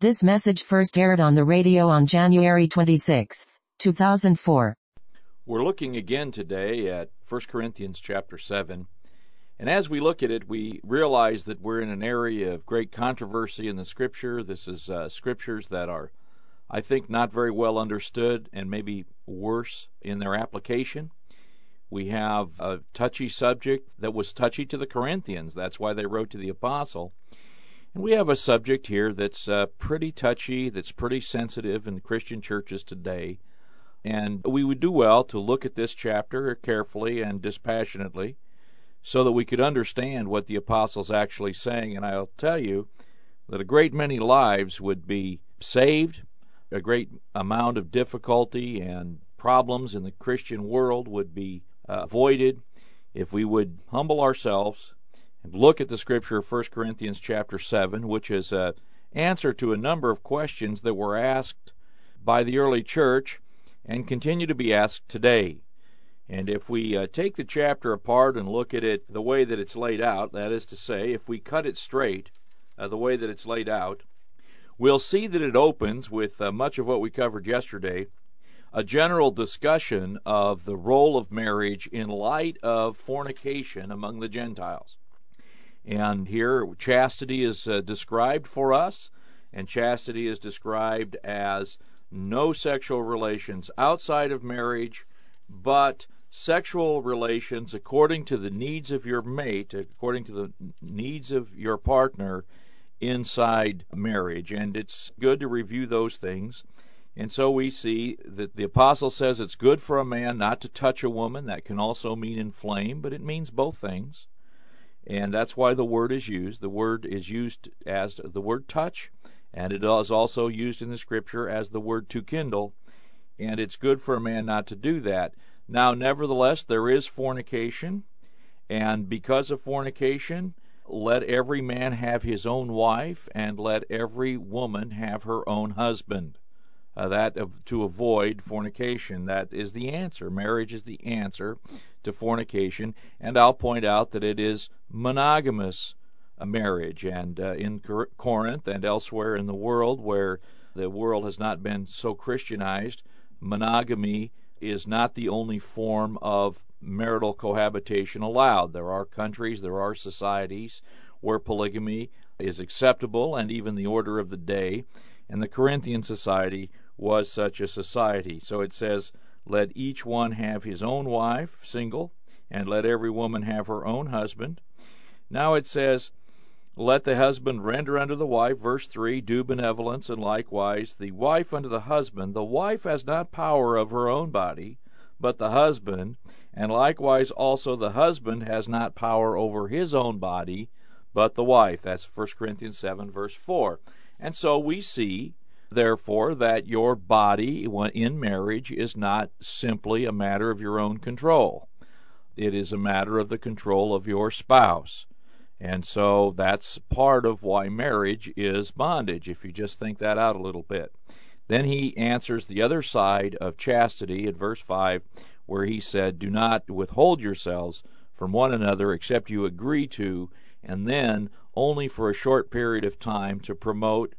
This message first aired on the radio on January 26, 2004. We're looking again today at 1 Corinthians chapter 7. And as we look at it, we realize that we're in an area of great controversy in the Scripture. This is uh, Scriptures that are, I think, not very well understood and maybe worse in their application. We have a touchy subject that was touchy to the Corinthians. That's why they wrote to the apostle. We have a subject here that's uh, pretty touchy, that's pretty sensitive in Christian churches today. And we would do well to look at this chapter carefully and dispassionately so that we could understand what the apostle's actually saying. And I'll tell you that a great many lives would be saved, a great amount of difficulty and problems in the Christian world would be uh, avoided if we would humble ourselves look at the scripture of 1 Corinthians chapter 7, which is an answer to a number of questions that were asked by the early church and continue to be asked today. And if we uh, take the chapter apart and look at it the way that it's laid out, that is to say, if we cut it straight, uh, the way that it's laid out, we'll see that it opens with uh, much of what we covered yesterday a general discussion of the role of marriage in light of fornication among the Gentiles. And here, chastity is uh, described for us, and chastity is described as no sexual relations outside of marriage, but sexual relations according to the needs of your mate, according to the needs of your partner inside marriage. And it's good to review those things. And so we see that the apostle says it's good for a man not to touch a woman. That can also mean inflame, but it means both things and that's why the word is used. The word is used as the word touch, and it is also used in the scripture as the word to kindle, and it's good for a man not to do that. Now, nevertheless, there is fornication, and because of fornication, let every man have his own wife, and let every woman have her own husband. Uh, that of, to avoid fornication. That is the answer. Marriage is the answer to fornication, and I'll point out that it is monogamous marriage. And uh, in Cor- Corinth and elsewhere in the world, where the world has not been so Christianized, monogamy is not the only form of marital cohabitation allowed. There are countries, there are societies where polygamy is acceptable and even the order of the day, and the Corinthian society was such a society. So it says, Let each one have his own wife, single, and let every woman have her own husband. Now it says, Let the husband render unto the wife, verse 3, due benevolence, and likewise the wife unto the husband. The wife has not power of her own body, but the husband, and likewise also the husband has not power over his own body, but the wife. That's 1 Corinthians 7, verse 4. And so we see therefore, that your body in marriage is not simply a matter of your own control. It is a matter of the control of your spouse. And so that's part of why marriage is bondage, if you just think that out a little bit. Then he answers the other side of chastity at verse 5, where he said, Do not withhold yourselves from one another except you agree to, and then only for a short period of time to promote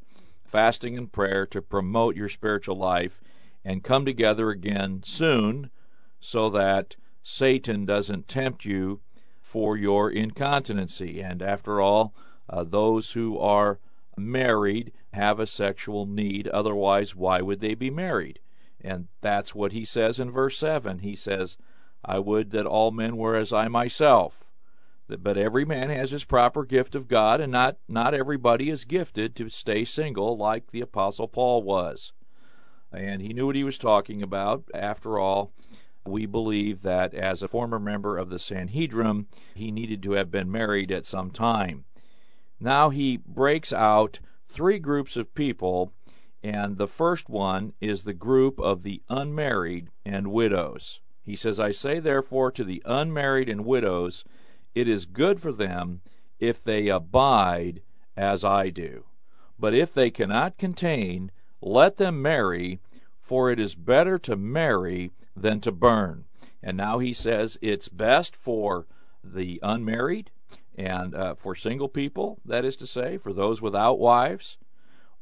fasting and prayer to promote your spiritual life and come together again soon so that Satan doesn't tempt you for your incontinency. And after all, uh, those who are married have a sexual need. Otherwise, why would they be married? And that's what he says in verse 7. He says, I would that all men were as I myself but every man has his proper gift of God, and not, not everybody is gifted to stay single like the Apostle Paul was. And he knew what he was talking about. After all, we believe that as a former member of the Sanhedrin, he needed to have been married at some time. Now he breaks out three groups of people, and the first one is the group of the unmarried and widows. He says, I say therefore to the unmarried and widows, it is good for them if they abide as I do. But if they cannot contain, let them marry, for it is better to marry than to burn. And now he says it's best for the unmarried and uh, for single people, that is to say, for those without wives,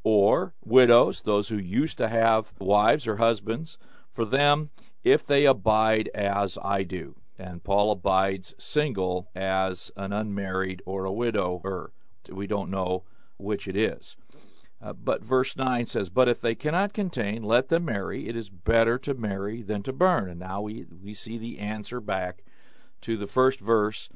or widows, those who used to have wives or husbands, for them, if they abide as I do. And Paul abides single as an unmarried or a widower. We don't know which it is. Uh, but verse 9 says, But if they cannot contain, let them marry. It is better to marry than to burn. And now we, we see the answer back to the first verse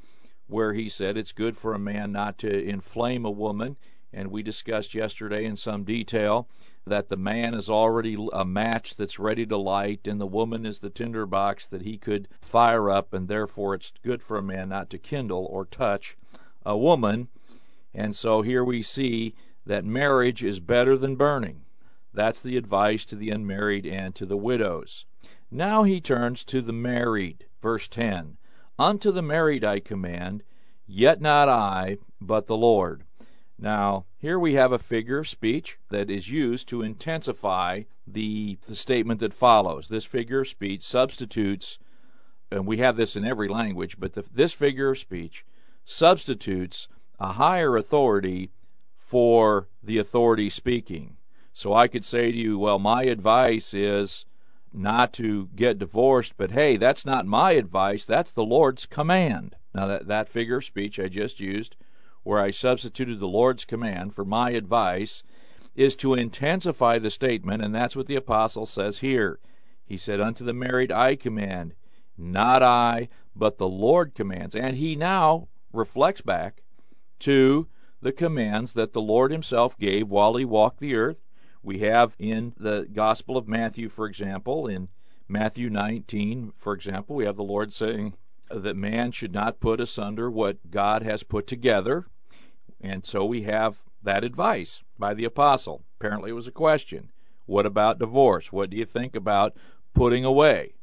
where he said it's good for a man not to inflame a woman. And we discussed yesterday in some detail that the man is already a match that's ready to light, and the woman is the tinderbox that he could fire up, and therefore it's good for a man not to kindle or touch a woman. And so here we see that marriage is better than burning. That's the advice to the unmarried and to the widows. Now he turns to the married. Verse 10 Unto the married I command, yet not I, but the Lord. Now, here we have a figure of speech that is used to intensify the, the statement that follows. This figure of speech substitutes, and we have this in every language, but the, this figure of speech substitutes a higher authority for the authority speaking. So I could say to you, well, my advice is not to get divorced, but hey, that's not my advice, that's the Lord's command. Now, that, that figure of speech I just used, where I substituted the Lord's command for my advice, is to intensify the statement, and that's what the apostle says here. He said, Unto the married I command, not I, but the Lord commands. And he now reflects back to the commands that the Lord himself gave while he walked the earth we have in the Gospel of Matthew, for example, in Matthew 19, for example, we have the Lord saying that man should not put asunder what God has put together. And so we have that advice by the apostle. Apparently, it was a question. What about divorce? What do you think about putting away?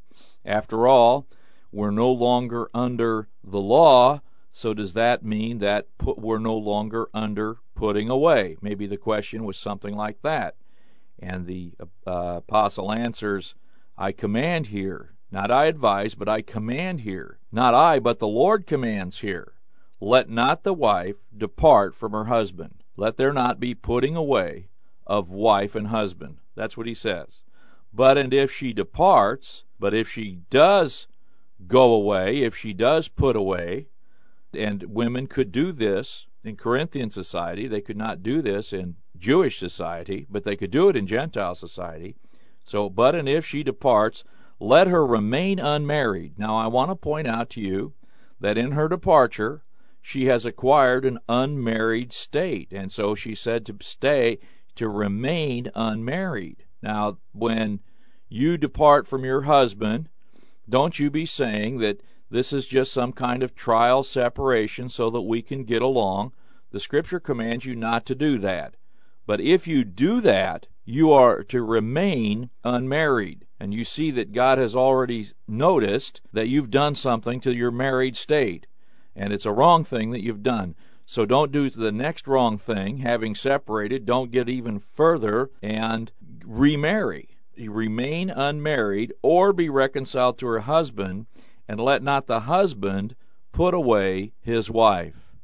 After all, we're no longer under the law, so does that mean that put, we're no longer under putting away? Maybe the question was something like that. And the uh, apostle answers, I command here. Not I advise, but I command here. Not I, but the Lord commands here. Let not the wife depart from her husband. Let there not be putting away of wife and husband. That's what he says. But and if she departs, but if she does go away, if she does put away, and women could do this in Corinthian society, they could not do this in Jewish society, but they could do it in Gentile society. So, but and if she departs, let her remain unmarried. Now, I want to point out to you that in her departure, she has acquired an unmarried state, and so she said to stay, to remain unmarried. Now, when you depart from your husband, don't you be saying that this is just some kind of trial separation so that we can get along. The Scripture commands you not to do that. But if you do that, you are to remain unmarried. And you see that God has already noticed that you've done something to your married state. And it's a wrong thing that you've done. So don't do the next wrong thing, having separated, don't get even further and remarry. Remain unmarried or be reconciled to her husband, and let not the husband put away his wife.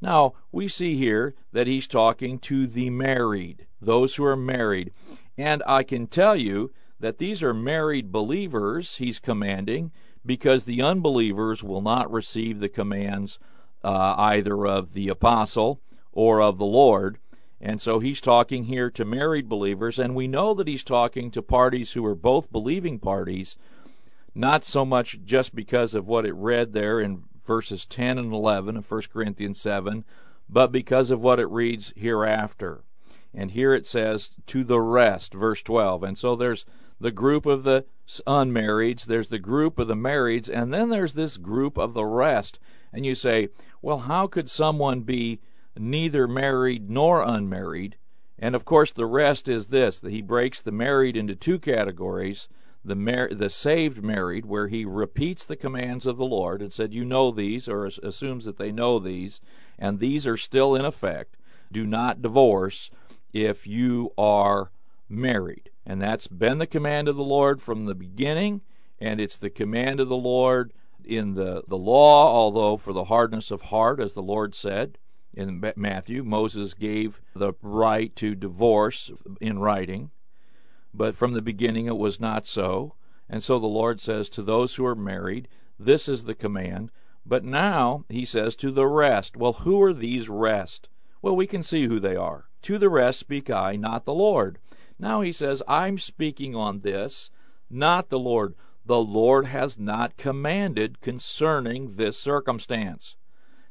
Now, we see here that he's talking to the married, those who are married. And I can tell you that these are married believers he's commanding because the unbelievers will not receive the commands uh, either of the apostle or of the Lord. And so he's talking here to married believers, and we know that he's talking to parties who are both believing parties, not so much just because of what it read there in verses 10 and 11 of 1 Corinthians 7, but because of what it reads hereafter. And here it says, to the rest, verse 12. And so there's the group of the unmarrieds, there's the group of the marrieds, and then there's this group of the rest. And you say, well, how could someone be neither married nor unmarried? And of course, the rest is this that he breaks the married into two categories the mar- the saved married, where he repeats the commands of the Lord and said, "You know these," or assumes that they know these, and these are still in effect. Do not divorce if you are married, and that's been the command of the Lord from the beginning, and it's the command of the Lord in the the law. Although for the hardness of heart, as the Lord said, in Matthew, Moses gave the right to divorce in writing, but from the beginning it was not so. And so the Lord says to those who are married, This is the command. But now he says to the rest. Well, who are these rest? Well, we can see who they are. To the rest speak I, not the Lord. Now he says, I'm speaking on this, not the Lord. The Lord has not commanded concerning this circumstance.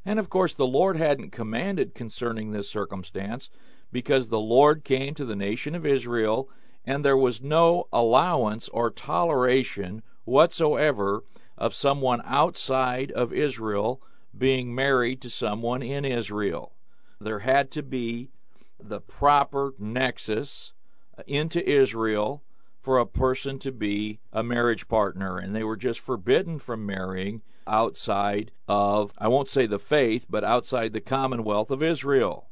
And of course, the Lord hadn't commanded concerning this circumstance because the Lord came to the nation of Israel and there was no allowance or toleration whatsoever of someone outside of Israel being married to someone in Israel. There had to be the proper nexus into Israel for a person to be a marriage partner, and they were just forbidden from marrying outside of, I won't say the faith, but outside the commonwealth of Israel.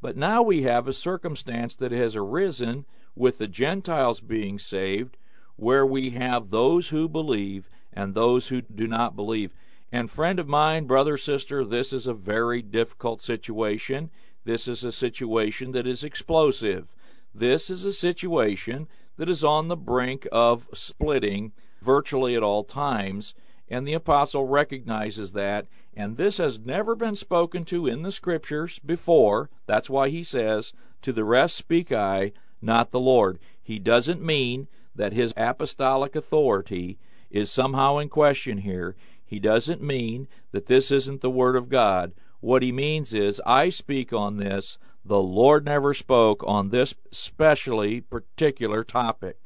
But now we have a circumstance that has arisen with the Gentiles being saved, where we have those who believe and those who do not believe. And, friend of mine, brother, sister, this is a very difficult situation. This is a situation that is explosive. This is a situation that is on the brink of splitting virtually at all times. And the apostle recognizes that. And this has never been spoken to in the scriptures before. That's why he says, To the rest speak I, not the Lord. He doesn't mean that his apostolic authority is somehow in question here. He doesn't mean that this isn't the Word of God. What he means is, I speak on this. The Lord never spoke on this specially particular topic.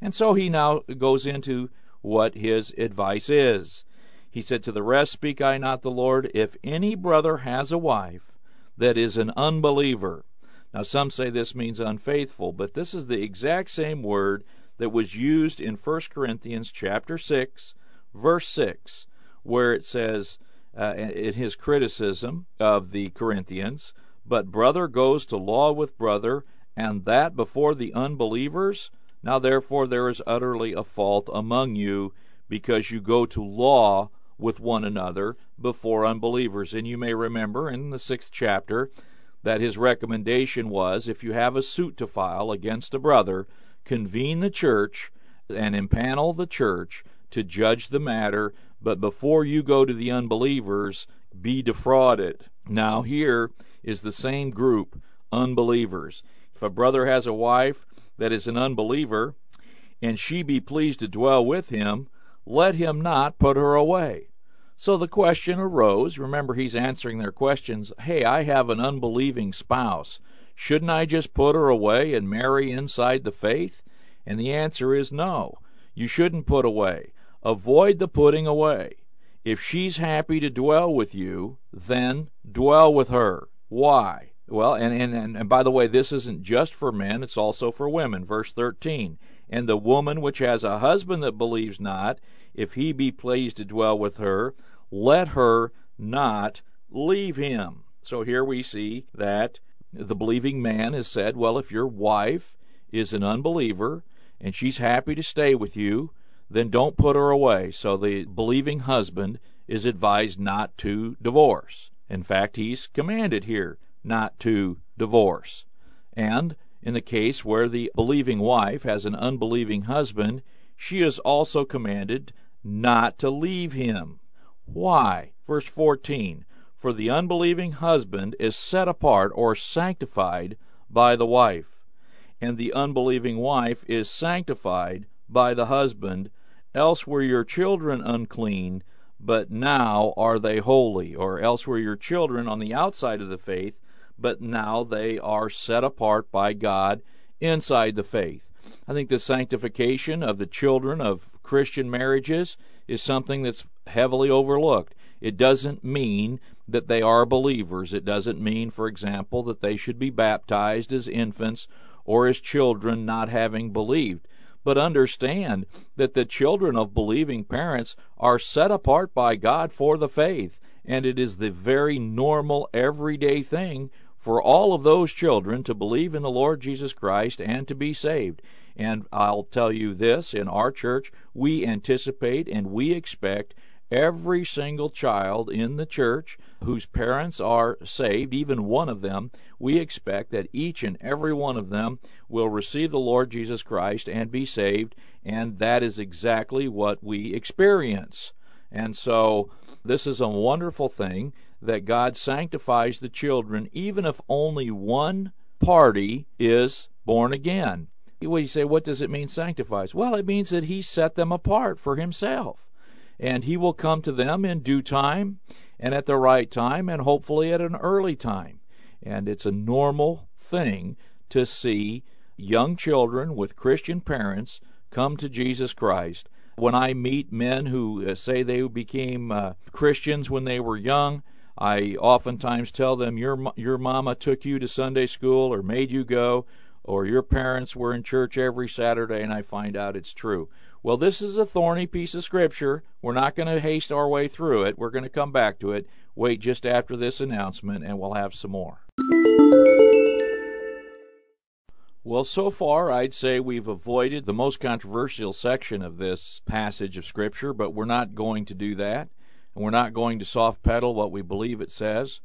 And so he now goes into what his advice is. He said, To the rest speak I not the Lord. If any brother has a wife that is an unbeliever, now, some say this means unfaithful, but this is the exact same word that was used in 1 Corinthians chapter 6, verse 6, where it says, uh, in his criticism of the Corinthians, but brother goes to law with brother, and that before the unbelievers? Now therefore there is utterly a fault among you, because you go to law with one another before unbelievers. And you may remember in the sixth chapter that his recommendation was if you have a suit to file against a brother, convene the church and impanel the church to judge the matter, but before you go to the unbelievers, be defrauded. Now, here is the same group, unbelievers. If a brother has a wife that is an unbeliever, and she be pleased to dwell with him, let him not put her away. So the question arose. Remember, he's answering their questions. Hey, I have an unbelieving spouse. Shouldn't I just put her away and marry inside the faith? And the answer is no. You shouldn't put away. Avoid the putting away. If she's happy to dwell with you, then dwell with her. Why? Well, and, and, and, by the way, this isn't just for men, it's also for women. Verse 13. And the woman which has a husband that believes not, if he be pleased to dwell with her, let her not leave him. So here we see that the believing man has said, well, if your wife is an unbeliever and she's happy to stay with you, then don't put her away. So the believing husband is advised not to divorce. In fact, he's commanded here not to divorce. And in the case where the believing wife has an unbelieving husband, she is also commanded not to leave him. Why? Verse 14 For the unbelieving husband is set apart or sanctified by the wife, and the unbelieving wife is sanctified by the husband. Else were your children unclean, but now are they holy. Or else were your children on the outside of the faith, but now they are set apart by God inside the faith. I think the sanctification of the children of Christian marriages is something that's heavily overlooked. It doesn't mean that they are believers. It doesn't mean, for example, that they should be baptized as infants or as children not having believed. But understand that the children of believing parents are set apart by God for the faith, and it is the very normal, everyday thing for all of those children to believe in the Lord Jesus Christ and to be saved. And I'll tell you this in our church, we anticipate and we expect every single child in the church whose parents are saved, even one of them, we expect that each and every one of them will receive the Lord Jesus Christ and be saved, and that is exactly what we experience. And so, this is a wonderful thing that God sanctifies the children, even if only one party is born again. You say, what does it mean sanctifies? Well, it means that He set them apart for Himself and he will come to them in due time and at the right time and hopefully at an early time. And it's a normal thing to see young children with Christian parents come to Jesus Christ. When I meet men who uh, say they became uh, Christians when they were young, I oftentimes tell them your your mama took you to Sunday school or made you go or your parents were in church every Saturday and I find out it's true. Well, this is a thorny piece of scripture. We're not going to haste our way through it. We're going to come back to it. Wait just after this announcement, and we'll have some more. Well, so far, I'd say we've avoided the most controversial section of this passage of Scripture, but we're not going to do that. And we're not going to soft pedal what we believe it says.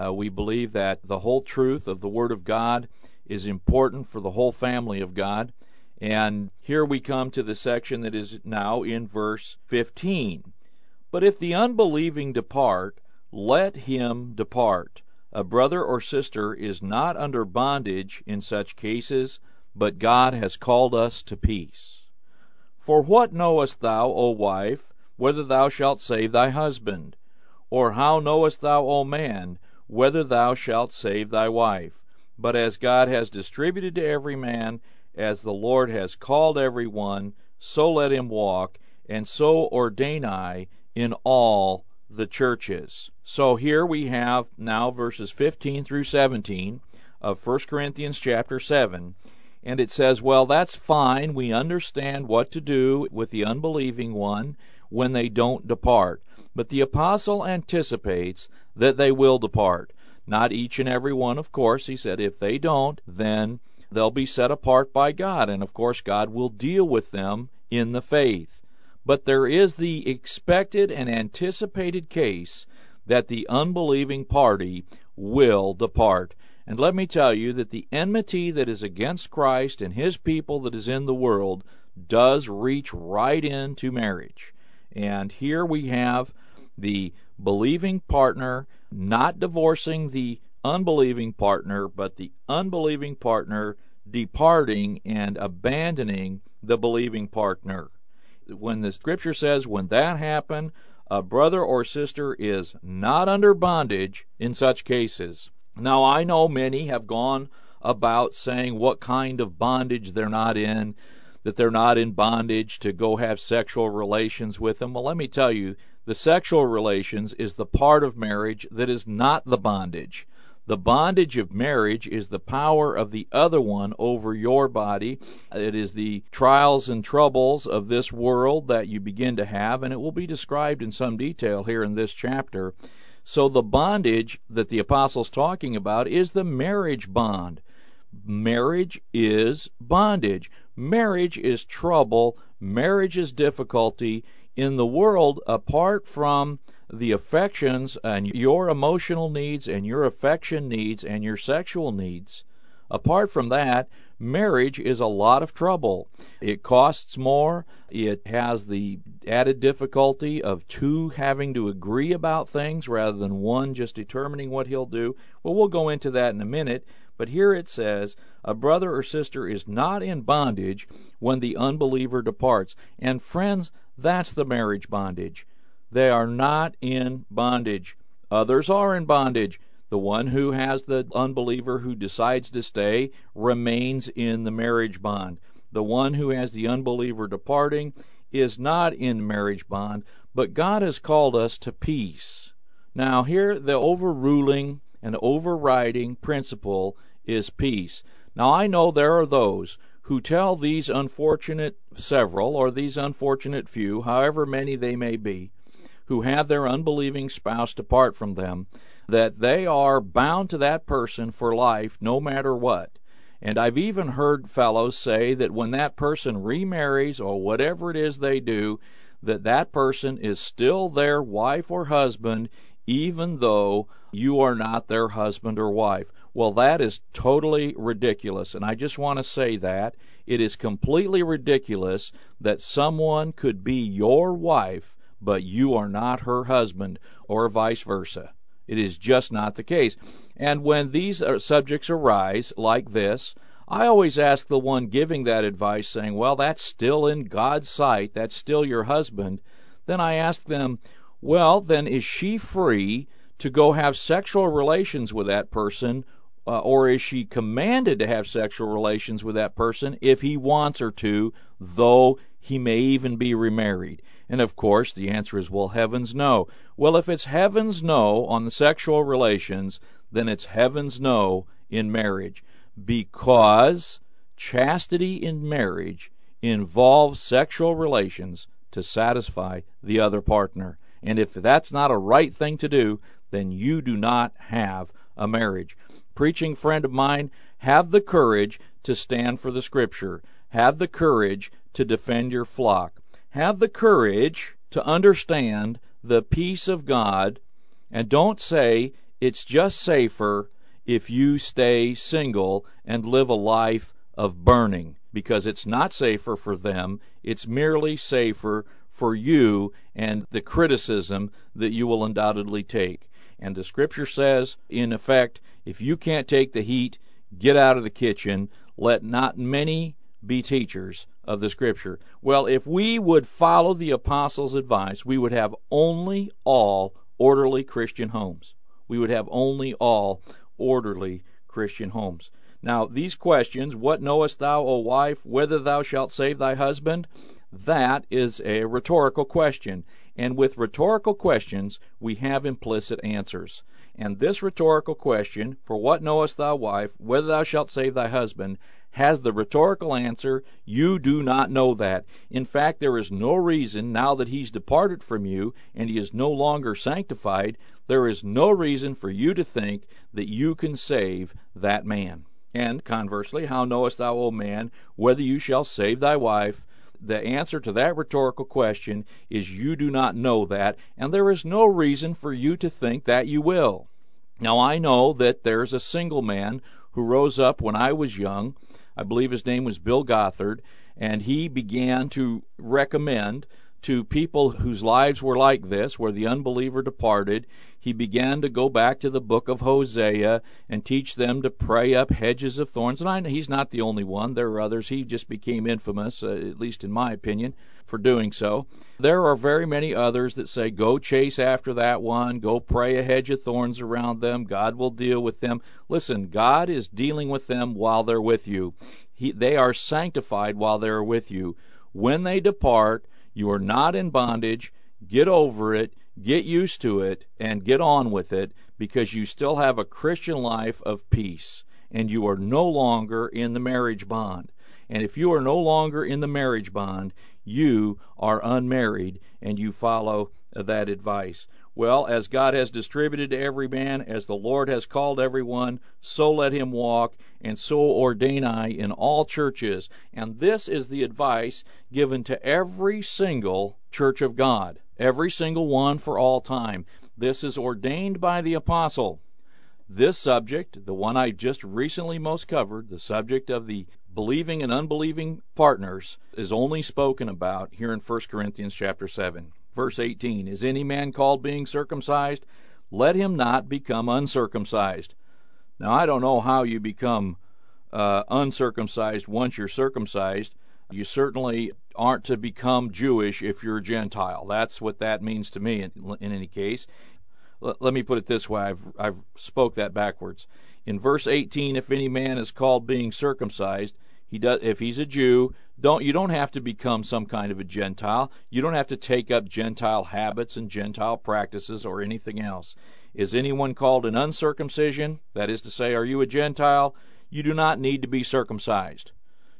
Uh, we believe that the whole truth of the Word of God is important for the whole family of God. And here we come to the section that is now in verse 15. But if the unbelieving depart, let him depart. A brother or sister is not under bondage in such cases, but God has called us to peace. For what knowest thou, O wife, whether thou shalt save thy husband? Or how knowest thou, O man, whether thou shalt save thy wife? But as God has distributed to every man as the Lord has called every one, so let him walk, and so ordain I in all the churches. So here we have now verses 15 through 17 of 1 Corinthians chapter 7. And it says, well, that's fine. We understand what to do with the unbelieving one when they don't depart. But the apostle anticipates that they will depart. Not each and every one, of course. He said, if they don't, then they'll be set apart by God, and of course, God will deal with them in the faith. But there is the expected and anticipated case that the unbelieving party will depart. And let me tell you that the enmity that is against Christ and his people that is in the world does reach right into marriage. And here we have the believing partner not divorcing the unbelieving partner, but the unbelieving partner departing and abandoning the believing partner. When the scripture says, when that happened, a brother or sister is not under bondage in such cases. Now, I know many have gone about saying what kind of bondage they're not in, that they're not in bondage to go have sexual relations with them. Well, let me tell you, the sexual relations is the part of marriage that is not the bondage. The bondage of marriage is the power of the other one over your body. It is the trials and troubles of this world that you begin to have, and it will be described in some detail here in this chapter. So, the bondage that the apostle's talking about is the marriage bond. Marriage is bondage. Marriage is trouble. Marriage is difficulty. In the world, apart from the affections and your emotional needs and your affection needs and your sexual needs. Apart from that, marriage is a lot of trouble. It costs more. It has the added difficulty of two having to agree about things rather than one just determining what he'll do. Well, we'll go into that in a minute. But here it says, a brother or sister is not in bondage when the unbeliever departs. And friends, that's the marriage bondage. They are not in bondage. Others are in bondage. The one who has the unbeliever who decides to stay remains in the marriage bond. The one who has the unbeliever departing is not in marriage bond, but God has called us to peace. Now, here the overruling and overriding principle is peace. Now, I know there are those who tell these unfortunate several, or these unfortunate few, however many they may be, who have their unbelieving spouse depart from them, that they are bound to that person for life no matter what. And I've even heard fellows say that when that person remarries or whatever it is they do, that that person is still their wife or husband even though you are not their husband or wife. Well, that is totally ridiculous. And I just want to say that. It is completely ridiculous that someone could be your wife, but you are not her husband, or vice versa. It is just not the case. And when these uh, subjects arise, like this, I always ask the one giving that advice, saying, Well, that's still in God's sight, that's still your husband. Then I ask them, Well, then is she free to go have sexual relations with that person uh, or is she commanded to have sexual relations with that person if he wants her to, though he may even be remarried? And of course, the answer is, well, heavens no. Well, if it's heavens no on the sexual relations, then it's heavens no in marriage. Because chastity in marriage involves sexual relations to satisfy the other partner. And if that's not a right thing to do, then you do not have a marriage preaching friend of mine, have the courage to stand for the Scripture. Have the courage to defend your flock. Have the courage to understand the peace of God, and don't say it's just safer if you stay single and live a life of burning, because it's not safer for them, it's merely safer for you and the criticism that you will undoubtedly take. And the scripture says, in effect, if you can't take the heat, get out of the kitchen. Let not many be teachers of the scripture. Well, if we would follow the apostles' advice, we would have only all orderly Christian homes. We would have only all orderly Christian homes. Now, these questions, what knowest thou, O wife, whether thou shalt save thy husband? That is a rhetorical question. And with rhetorical questions, we have implicit answers. And this rhetorical question, For what knowest thou, wife, whether thou shalt save thy husband, has the rhetorical answer, You do not know that. In fact, there is no reason, now that he's departed from you and he is no longer sanctified, there is no reason for you to think that you can save that man. And conversely, how knowest thou, O man, whether you shall save thy wife? the answer to that rhetorical question is you do not know that, and there is no reason for you to think that you will. Now, I know that there's a single man who rose up when I was young. I believe his name was Bill Gothard, and he began to recommend to people whose lives were like this, where the unbeliever departed, he began to go back to the book of Hosea and teach them to pray up hedges of thorns. And I, he's not the only one. There are others. He just became infamous, uh, at least in my opinion, for doing so. There are very many others that say, go chase after that one, go pray a hedge of thorns around them, God will deal with them. Listen, God is dealing with them while they're with you. He, they are sanctified while they're with you. When they depart, you are not in bondage. Get over it, get used to it, and get on with it because you still have a Christian life of peace and you are no longer in the marriage bond. And if you are no longer in the marriage bond, you are unmarried and you follow that advice. Well, as God has distributed to every man, as the Lord has called everyone, so let him walk, and so ordain I in all churches. And this is the advice given to every single church of God, every single one for all time. This is ordained by the apostle. This subject, the one I just recently most covered, the subject of the believing and unbelieving partners, is only spoken about here in 1 Corinthians chapter 7. Verse 18 Is any man called being circumcised? Let him not become uncircumcised. Now, I don't know how you become uh, uncircumcised once you're circumcised. You certainly aren't to become Jewish if you're a Gentile. That's what that means to me in, in any case. L- let me put it this way I've, I've spoke that backwards. In verse 18, if any man is called being circumcised, he does if he's a Jew, don't you don't have to become some kind of a Gentile. You don't have to take up Gentile habits and Gentile practices or anything else. Is anyone called an uncircumcision? That is to say, are you a Gentile? You do not need to be circumcised.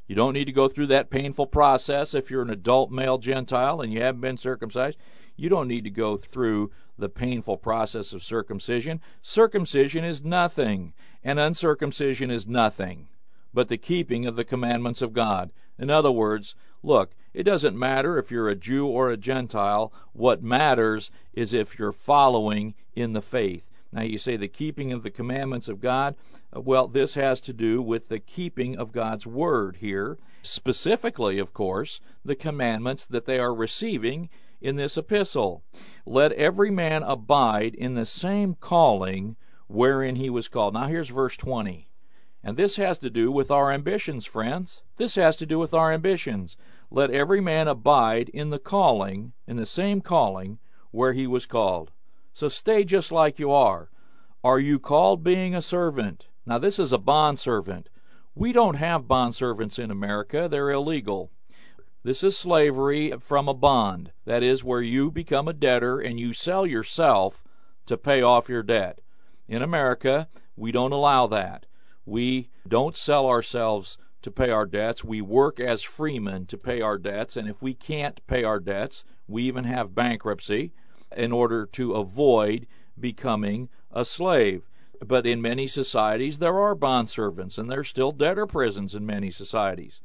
You don't need to go through that painful process if you're an adult male Gentile and you haven't been circumcised. You don't need to go through the painful process of circumcision. Circumcision is nothing, and uncircumcision is nothing but the keeping of the commandments of God. In other words, look, it doesn't matter if you're a Jew or a Gentile. What matters is if you're following in the faith. Now, you say the keeping of the commandments of God. Uh, well, this has to do with the keeping of God's word here. Specifically, of course, the commandments that they are receiving in this epistle. Let every man abide in the same calling wherein he was called. Now, here's verse 20. And this has to do with our ambitions, friends. This has to do with our ambitions. Let every man abide in the calling, in the same calling, where he was called. So stay just like you are. Are you called being a servant? Now, this is a bond servant. We don't have bond servants in America, they're illegal. This is slavery from a bond. That is, where you become a debtor and you sell yourself to pay off your debt. In America, we don't allow that. We don't sell ourselves to pay our debts. We work as freemen to pay our debts, and if we can't pay our debts, we even have bankruptcy in order to avoid becoming a slave. But in many societies, there are bond servants, and there's still debtor prisons in many societies.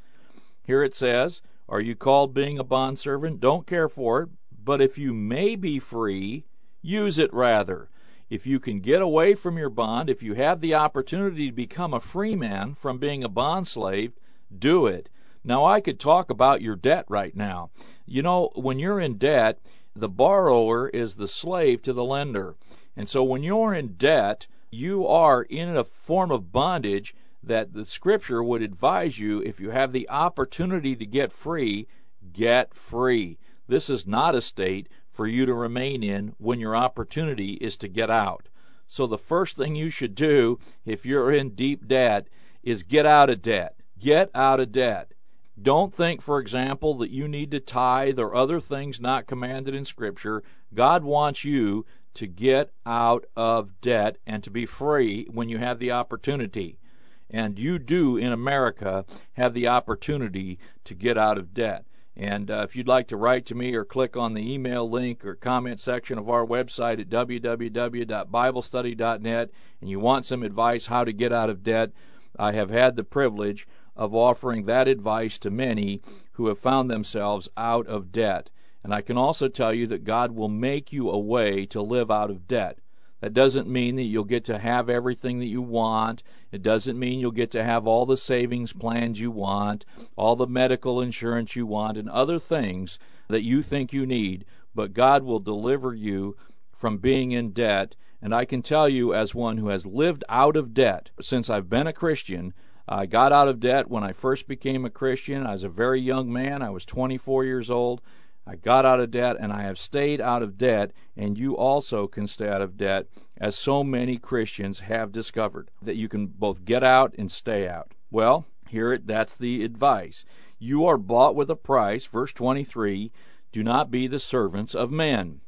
Here it says, Are you called being a bond servant? Don't care for it, but if you may be free, use it rather. If you can get away from your bond, if you have the opportunity to become a free man from being a bond slave, do it. Now, I could talk about your debt right now. You know, when you're in debt, the borrower is the slave to the lender. And so when you're in debt, you are in a form of bondage that the scripture would advise you if you have the opportunity to get free, get free. This is not a state for you to remain in when your opportunity is to get out. So the first thing you should do if you're in deep debt is get out of debt. Get out of debt. Don't think, for example, that you need to tithe or other things not commanded in Scripture. God wants you to get out of debt and to be free when you have the opportunity. And you do in America have the opportunity to get out of debt. And uh, if you'd like to write to me or click on the email link or comment section of our website at www.biblestudy.net and you want some advice how to get out of debt, I have had the privilege of offering that advice to many who have found themselves out of debt. And I can also tell you that God will make you a way to live out of debt. That doesn't mean that you'll get to have everything that you want. It doesn't mean you'll get to have all the savings plans you want, all the medical insurance you want, and other things that you think you need. But God will deliver you from being in debt. And I can tell you, as one who has lived out of debt since I've been a Christian, I got out of debt when I first became a Christian. I was a very young man. I was 24 years old. I got out of debt and I have stayed out of debt, and you also can stay out of debt, as so many Christians have discovered that you can both get out and stay out. Well, here it, that's the advice. You are bought with a price, verse 23. Do not be the servants of men.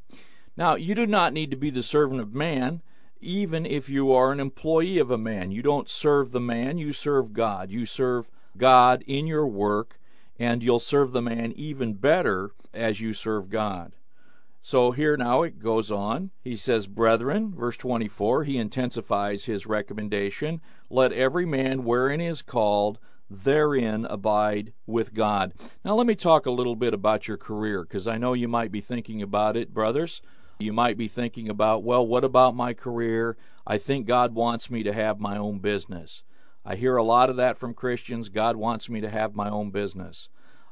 Now, you do not need to be the servant of man, even if you are an employee of a man. You don't serve the man, you serve God. You serve God in your work and you'll serve the man even better as you serve God. So here now it goes on. He says, Brethren, verse 24, he intensifies his recommendation let every man wherein is called therein abide with God. Now let me talk a little bit about your career because I know you might be thinking about it, brothers. You might be thinking about, well, what about my career? I think God wants me to have my own business. I hear a lot of that from Christians. God wants me to have my own business.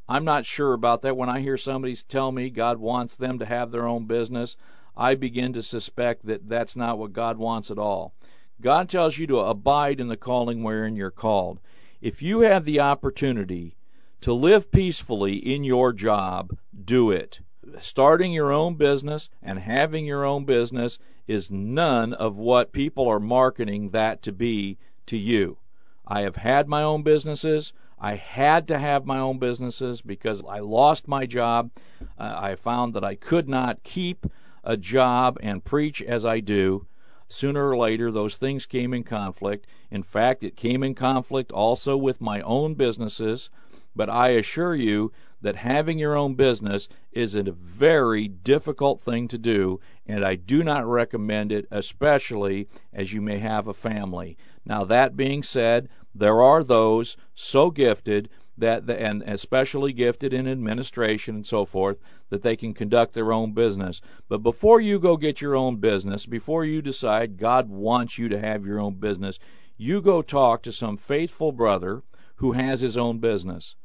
I'm not sure about that. When I hear somebody tell me God wants them to have their own business, I begin to suspect that that's not what God wants at all. God tells you to abide in the calling wherein you're called. If you have the opportunity to live peacefully in your job, do it. Starting your own business and having your own business is none of what people are marketing that to be to you. I have had my own businesses. I had to have my own businesses because I lost my job. Uh, I found that I could not keep a job and preach as I do. Sooner or later, those things came in conflict. In fact, it came in conflict also with my own businesses. But I assure you that having your own business is a very difficult thing to do, and I do not recommend it, especially as you may have a family. Now, that being said, there are those so gifted that the, and especially gifted in administration and so forth that they can conduct their own business. But before you go get your own business, before you decide God wants you to have your own business, you go talk to some faithful brother who has his own business.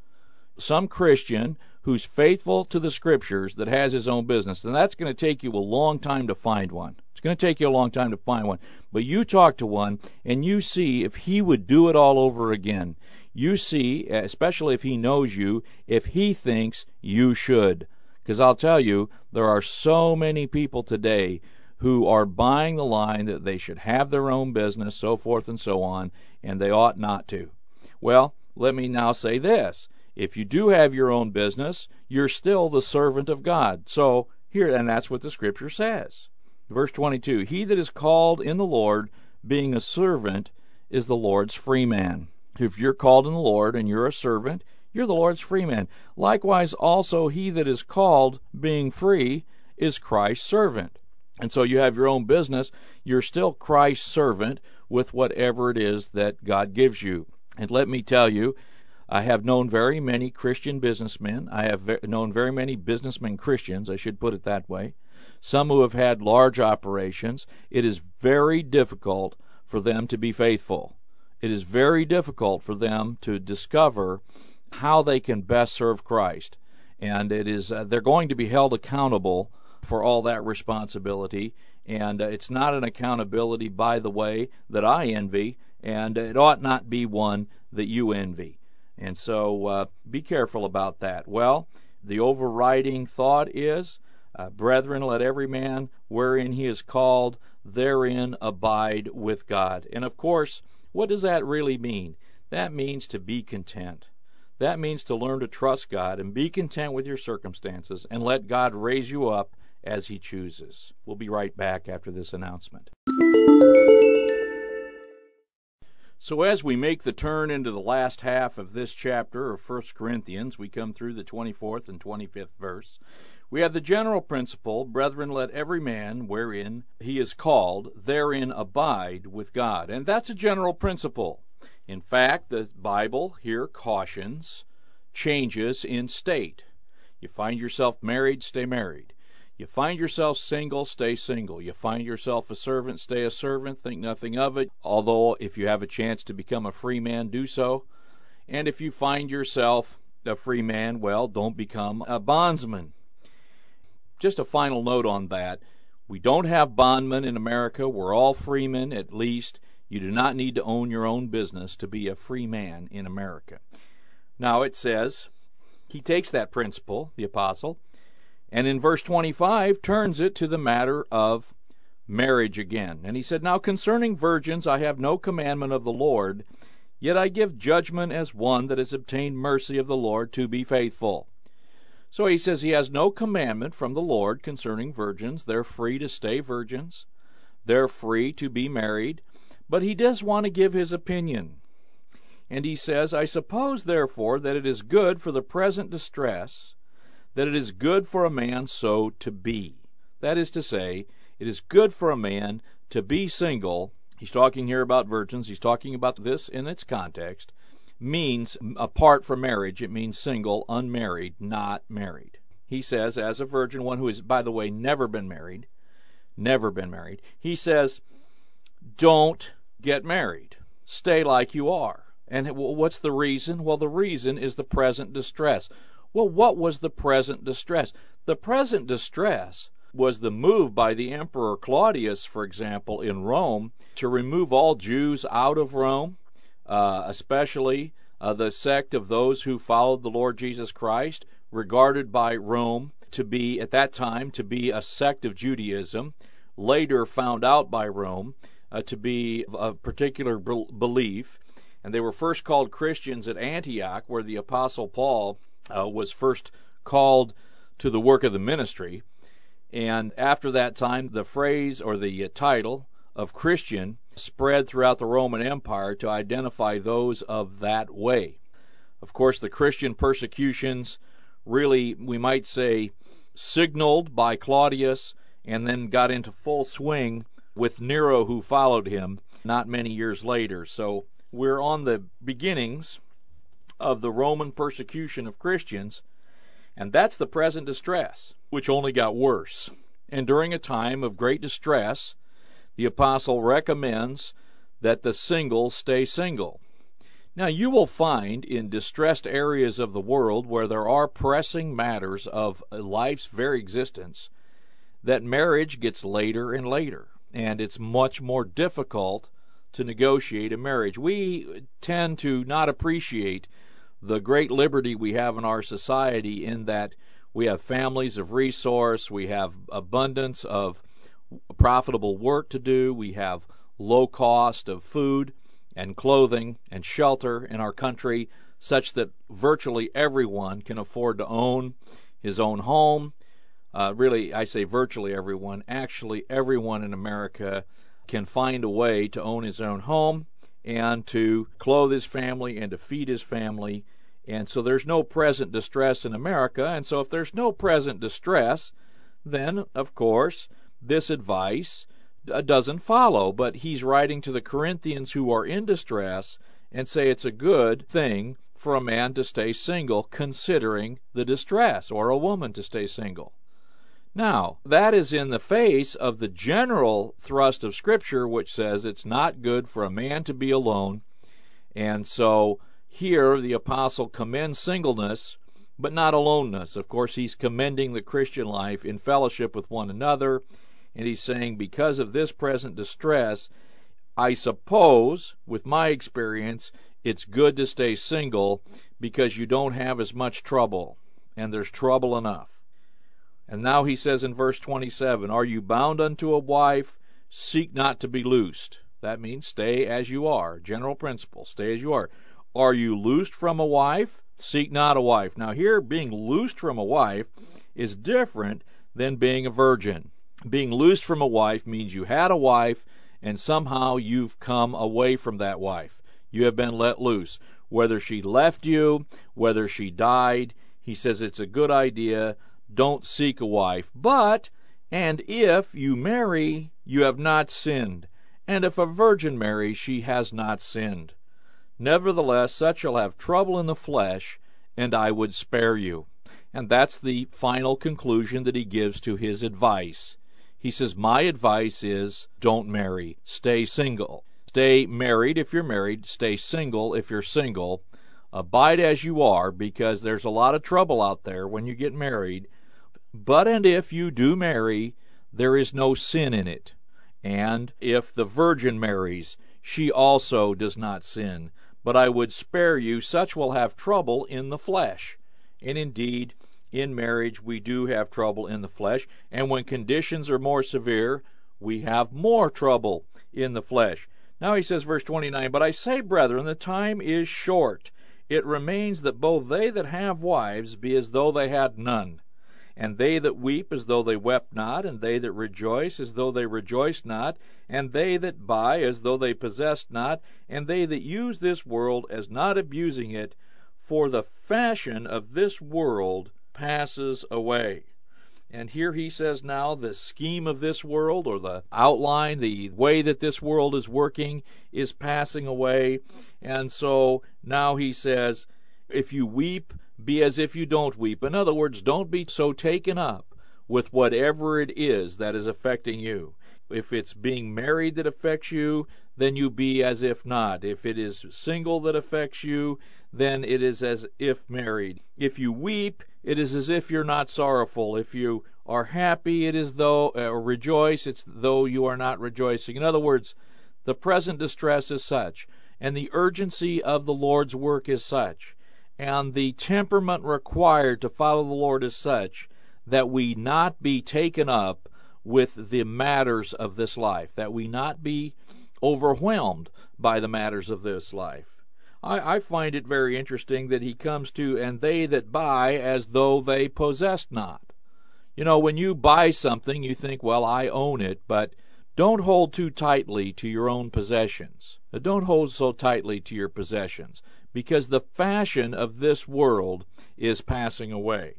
Some Christian who's faithful to the scriptures that has his own business. And that's going to take you a long time to find one. It's going to take you a long time to find one. But you talk to one and you see if he would do it all over again you see, especially if he knows you, if he thinks you should. Because I'll tell you, there are so many people today who are buying the line that they should have their own business, so forth and so on, and they ought not to. Well, let me now say this. If you do have your own business, you're still the servant of God. So, here, and that's what the scripture says. Verse 22 He that is called in the Lord, being a servant, is the Lord's free man. If you're called in the Lord and you're a servant, you're the Lord's free man. Likewise, also he that is called, being free, is Christ's servant. And so you have your own business, you're still Christ's servant with whatever it is that God gives you. And let me tell you, I have known very many Christian businessmen. I have known very many businessmen Christians, I should put it that way. Some who have had large operations. It is very difficult for them to be faithful it is very difficult for them to discover how they can best serve Christ. And it is uh, they're going to be held accountable for all that responsibility. And uh, it's not an accountability, by the way, that I envy, and it ought not be one that you envy. And so uh, be careful about that. Well, the overriding thought is, uh, Brethren, let every man wherein he is called, therein abide with God. And of course, what does that really mean? That means to be content. That means to learn to trust God and be content with your circumstances and let God raise you up as He chooses. We'll be right back after this announcement. So, as we make the turn into the last half of this chapter of 1 Corinthians, we come through the 24th and 25th verse. We have the general principle, brethren, let every man wherein he is called, therein abide with God. And that's a general principle. In fact, the Bible here cautions changes in state. You find yourself married, stay married. You find yourself single, stay single. You find yourself a servant, stay a servant, think nothing of it. Although, if you have a chance to become a free man, do so. And if you find yourself a free man, well, don't become a bondsman just a final note on that. We don't have bondmen in America. We're all freemen, at least. You do not need to own your own business to be a free man in America. Now it says, he takes that principle, the apostle, and in verse 25 turns it to the matter of marriage again. And he said, Now concerning virgins I have no commandment of the Lord, yet I give judgment as one that has obtained mercy of the Lord to be faithful. So he says he has no commandment from the Lord concerning virgins. They're free to stay virgins, they're free to be married, but he does want to give his opinion. And he says, I suppose, therefore, that it is good for the present distress, that it is good for a man so to be. That is to say, it is good for a man to be single. He's talking here about virgins. He's talking about this in its context means apart from marriage. It means single, unmarried, not married. He says, as a virgin, one who has, by the way, never been married, never been married, he says, don't get married. Stay like you are. And what's the reason? Well, the reason is the present distress. Well, what was the present distress? The present distress was the move by the Emperor Claudius, for example, in Rome, to remove all Jews out of Rome uh, especially uh, the sect of those who followed the Lord Jesus Christ, regarded by Rome to be, at that time, to be a sect of Judaism, later found out by Rome uh, to be a particular be- belief. And they were first called Christians at Antioch, where the Apostle Paul uh, was first called to the work of the ministry. And after that time, the phrase or the title of Christian spread throughout the Roman Empire to identify those of that way. Of course, the Christian persecutions really, we might say, signaled by Claudius and then got into full swing with Nero, who followed him not many years later. So we're on the beginnings of the Roman persecution of Christians, and that's the present distress, which only got worse. And during a time of great distress, the apostle recommends that the single stay single. Now, you will find in distressed areas of the world where there are pressing matters of life's very existence that marriage gets later and later, and it's much more difficult to negotiate a marriage. We tend to not appreciate the great liberty we have in our society in that we have families of resource, we have abundance of profitable work to do, we have low cost of food and clothing and shelter in our country such that virtually everyone can afford to own his own home. Uh, really, I say virtually everyone. Actually, everyone in America can find a way to own his own home and to clothe his family and to feed his family. And so there's no present distress in America. And so if there's no present distress, then, of course, this advice uh, doesn't follow. But he's writing to the Corinthians who are in distress and say it's a good thing for a man to stay single considering the distress, or a woman to stay single. Now, that is in the face of the general thrust of Scripture, which says it's not good for a man to be alone. And so here the apostle commends singleness, but not aloneness. Of course, he's commending the Christian life in fellowship with one another. And he's saying, because of this present distress, I suppose, with my experience, it's good to stay single because you don't have as much trouble, and there's trouble enough. And now he says in verse 27 Are you bound unto a wife? Seek not to be loosed. That means stay as you are. General principle stay as you are. Are you loosed from a wife? Seek not a wife. Now, here, being loosed from a wife is different than being a virgin. Being loosed from a wife means you had a wife and somehow you've come away from that wife. You have been let loose. Whether she left you, whether she died, he says it's a good idea don't seek a wife. But, and if you marry, you have not sinned. And if a virgin marry, she has not sinned. Nevertheless, such shall have trouble in the flesh, and I would spare you. And that's the final conclusion that he gives to his advice. He says, My advice is don't marry, stay single. Stay married if you're married, stay single if you're single. Abide as you are because there's a lot of trouble out there when you get married but and if you do marry, there is no sin in it. And if the virgin marries, she also does not sin. But I would spare you, such will have trouble in the flesh. And indeed, in marriage, we do have trouble in the flesh. And when conditions are more severe, we have more trouble in the flesh. Now he says, verse 29, But I say, brethren, the time is short. It remains that both they that have wives be as though they had none and they that weep as though they wept not, and they that rejoice as though they rejoiced not, and they that buy as though they possessed not, and they that use this world as not abusing it, for the fashion of this world passes away. And here he says now the scheme of this world, or the outline, the way that this world is working, is passing away. And so now he says, if you weep, be as if you don't weep. In other words, don't be so taken up with whatever it is that is affecting you. If it's being married that affects you, then you be as if not. If it is single that affects you, then it is as if married. If you weep, it is as if you're not sorrowful. If you are happy, it is though uh, rejoice, it's though you are not rejoicing. In other words, the present distress is such, and the urgency of the Lord's work is such and the temperament required to follow the Lord is such that we not be taken up with the matters of this life, that we not be overwhelmed by the matters of this life. I, I, find it very interesting that he comes to, and they that buy as though they possessed not. You know, when you buy something, you think, well, I own it, but don't hold too tightly to your own possessions. Don't hold so tightly to your possessions because the fashion of this world is passing away.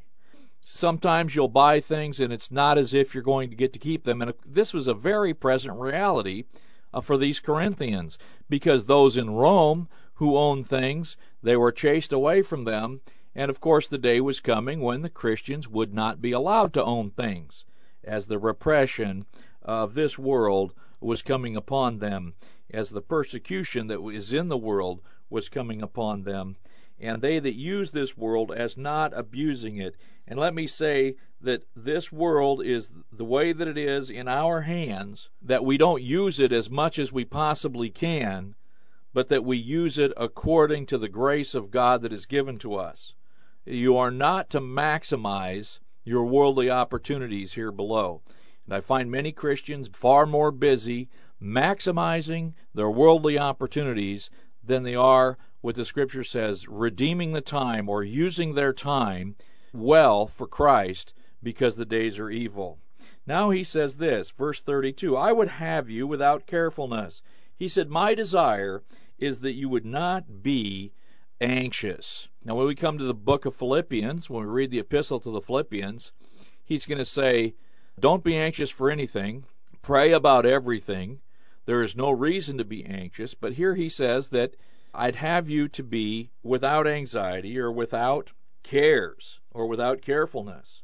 Sometimes you'll buy things and it's not as if you're going to get to keep them. And this was a very present reality uh, for these Corinthians because those in Rome who owned things, they were chased away from them, and of course the day was coming when the Christians would not be allowed to own things, as the repression of this world was coming upon them, as the persecution that is in the world was coming upon them, and they that use this world as not abusing it. And let me say that this world is the way that it is in our hands, that we don't use it as much as we possibly can, but that we use it according to the grace of God that is given to us. You are not to maximize your worldly opportunities here below. And I find many Christians far more busy maximizing their worldly opportunities than they are what the scripture says, redeeming the time or using their time well for Christ because the days are evil. Now he says this, verse 32 I would have you without carefulness. He said, My desire is that you would not be anxious. Now, when we come to the book of Philippians, when we read the epistle to the Philippians, he's going to say, Don't be anxious for anything, pray about everything. There is no reason to be anxious, but here he says that I'd have you to be without anxiety or without cares or without carefulness.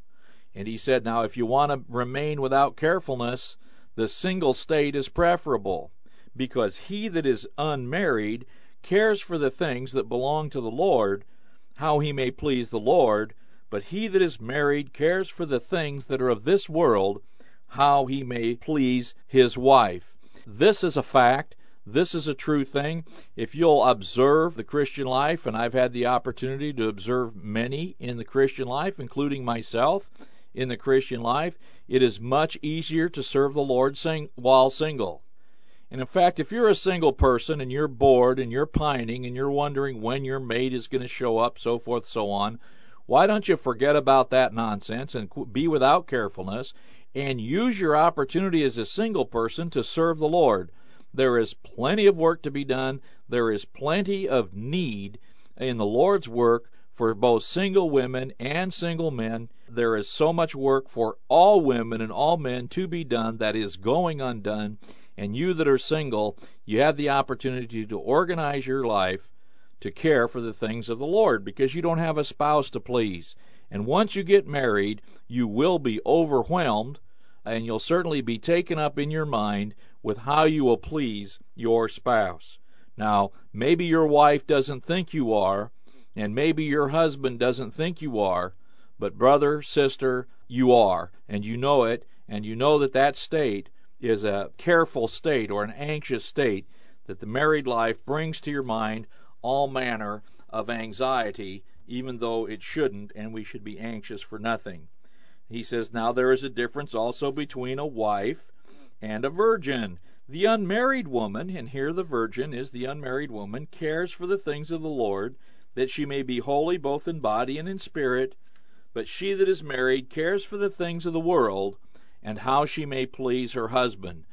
And he said, Now, if you want to remain without carefulness, the single state is preferable, because he that is unmarried cares for the things that belong to the Lord, how he may please the Lord, but he that is married cares for the things that are of this world, how he may please his wife. This is a fact. This is a true thing. If you'll observe the Christian life, and I've had the opportunity to observe many in the Christian life, including myself in the Christian life, it is much easier to serve the Lord sing- while single. And in fact, if you're a single person and you're bored and you're pining and you're wondering when your mate is going to show up, so forth, so on, why don't you forget about that nonsense and be without carefulness and use your opportunity as a single person to serve the Lord? There is plenty of work to be done. There is plenty of need in the Lord's work for both single women and single men. There is so much work for all women and all men to be done that is going undone. And you that are single, you have the opportunity to organize your life to care for the things of the Lord because you don't have a spouse to please. And once you get married, you will be overwhelmed and you'll certainly be taken up in your mind with how you will please your spouse. Now, maybe your wife doesn't think you are, and maybe your husband doesn't think you are, but brother, sister, you are, and you know it, and you know that that state is a careful state or an anxious state that the married life brings to your mind all manner of anxiety, even though it shouldn't, and we should be anxious for nothing. He says, Now there is a difference also between a wife and a virgin. The unmarried woman, and here the virgin is the unmarried woman, cares for the things of the Lord, that she may be holy both in body and in spirit. But she that is married cares for the things of the world, and how she may please her husband.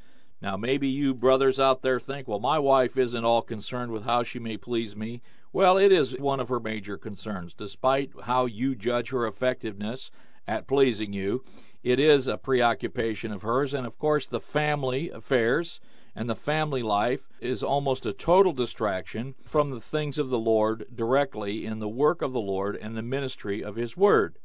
Now, maybe you brothers out there think, well, my wife isn't all concerned with how she may please me. Well, it is one of her major concerns. Despite how you judge her effectiveness at pleasing you, it is a preoccupation of hers. And of course, the family affairs and the family life is almost a total distraction from the things of the Lord directly in the work of the Lord and the ministry of His Word.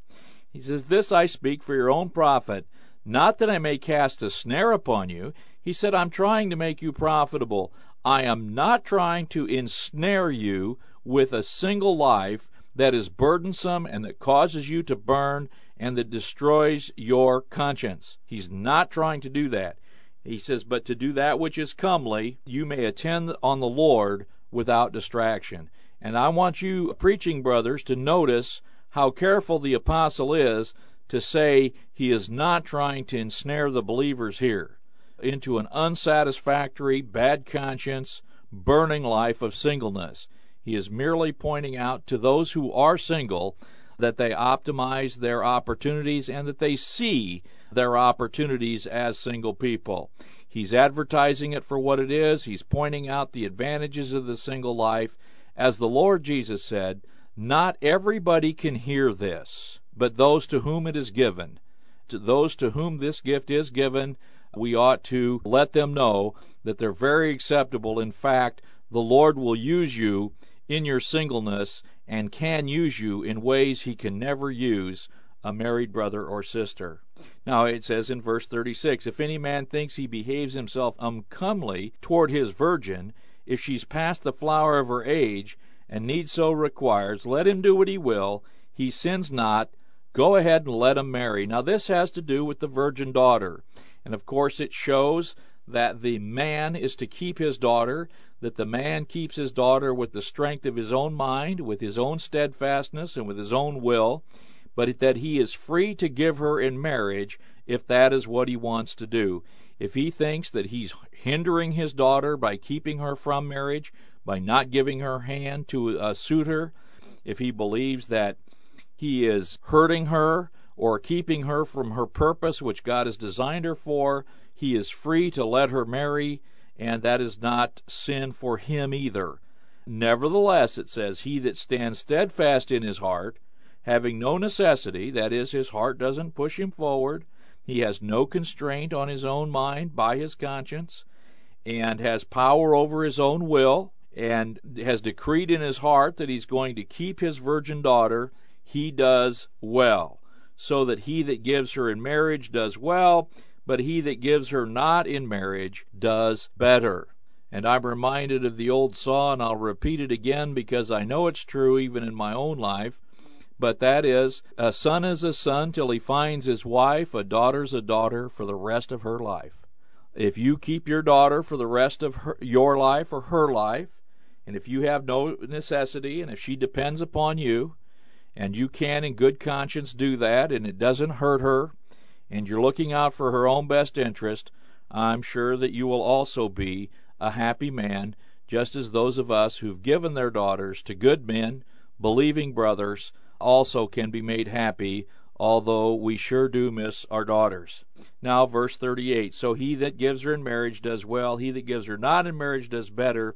He says, This I speak for your own profit, not that I may cast a snare upon you. He said, I'm trying to make you profitable. I am not trying to ensnare you with a single life that is burdensome and that causes you to burn and that destroys your conscience. He's not trying to do that. He says, But to do that which is comely, you may attend on the Lord without distraction. And I want you, preaching brothers, to notice how careful the apostle is to say he is not trying to ensnare the believers here into an unsatisfactory, bad conscience, burning life of singleness. He is merely pointing out to those who are single that they optimize their opportunities and that they see their opportunities as single people. He's advertising it for what it is. He's pointing out the advantages of the single life. As the Lord Jesus said, not everybody can hear this, but those to whom it is given. To those to whom this gift is given, we ought to let them know that they're very acceptable. In fact, the Lord will use you in your singleness and can use you in ways he can never use a married brother or sister. Now it says in verse 36 If any man thinks he behaves himself uncomely toward his virgin, if she's past the flower of her age, and need so requires, let him do what he will, he sins not. Go ahead and let him marry. Now this has to do with the virgin daughter. And of course it shows that the man is to keep his daughter, that the man keeps his daughter with the strength of his own mind, with his own steadfastness, and with his own will but that he is free to give her in marriage if that is what he wants to do. If he thinks that he's hindering his daughter by keeping her from marriage, by not giving her hand to uh, a suitor, if he believes that he is hurting her or keeping her from her purpose which God has designed her for, he is free to let her marry, and that is not sin for him either. Nevertheless, it says, He that stands steadfast in his heart, having no necessity, that is, his heart doesn't push him forward, he has no constraint on his own mind by his conscience, and has power over his own will, and has decreed in his heart that he's going to keep his virgin daughter, he does well. So that he that gives her in marriage does well, but he that gives her not in marriage does better. And I'm reminded of the old saw, and I'll repeat it again because I know it's true even in my own life but that is, a son is a son till he finds his wife, a daughter's a daughter for the rest of her life. If you keep your daughter for the rest of her, your life or her life, and if you have no necessity, and if she depends upon you, and you can in good conscience do that, and it doesn't hurt her, and you're looking out for her own best interest, I'm sure that you will also be a happy man, just as those of us who've given their daughters to good men, believing brothers, also can be made happy, although we sure do miss our daughters. Now, verse 38 So he that gives her in marriage does well, he that gives her not in marriage does better.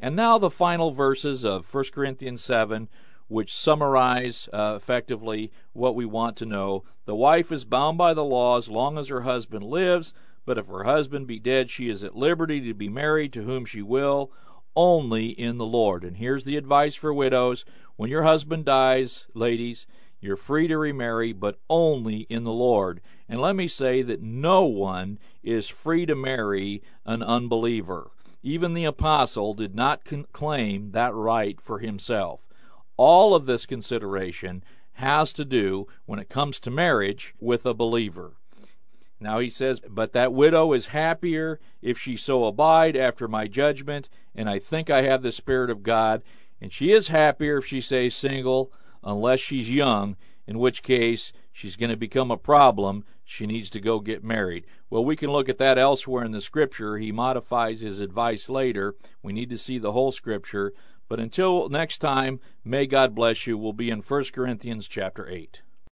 And now the final verses of 1 Corinthians 7, which summarize uh, effectively what we want to know. The wife is bound by the law as long as her husband lives, but if her husband be dead, she is at liberty to be married to whom she will, only in the Lord. And here's the advice for widows when your husband dies, ladies, you're free to remarry, but only in the Lord. And let me say that no one is free to marry an unbeliever. Even the apostle did not con- claim that right for himself. All of this consideration has to do, when it comes to marriage, with a believer. Now he says, But that widow is happier if she so abide after my judgment, and I think I have the Spirit of God. And she is happier if she stays single, unless she's young, in which case she's going to become a problem. She needs to go get married. Well, we can look at that elsewhere in the Scripture. He modifies his advice later. We need to see the whole Scripture. But until next time, may God bless you. We'll be in 1 Corinthians chapter 8.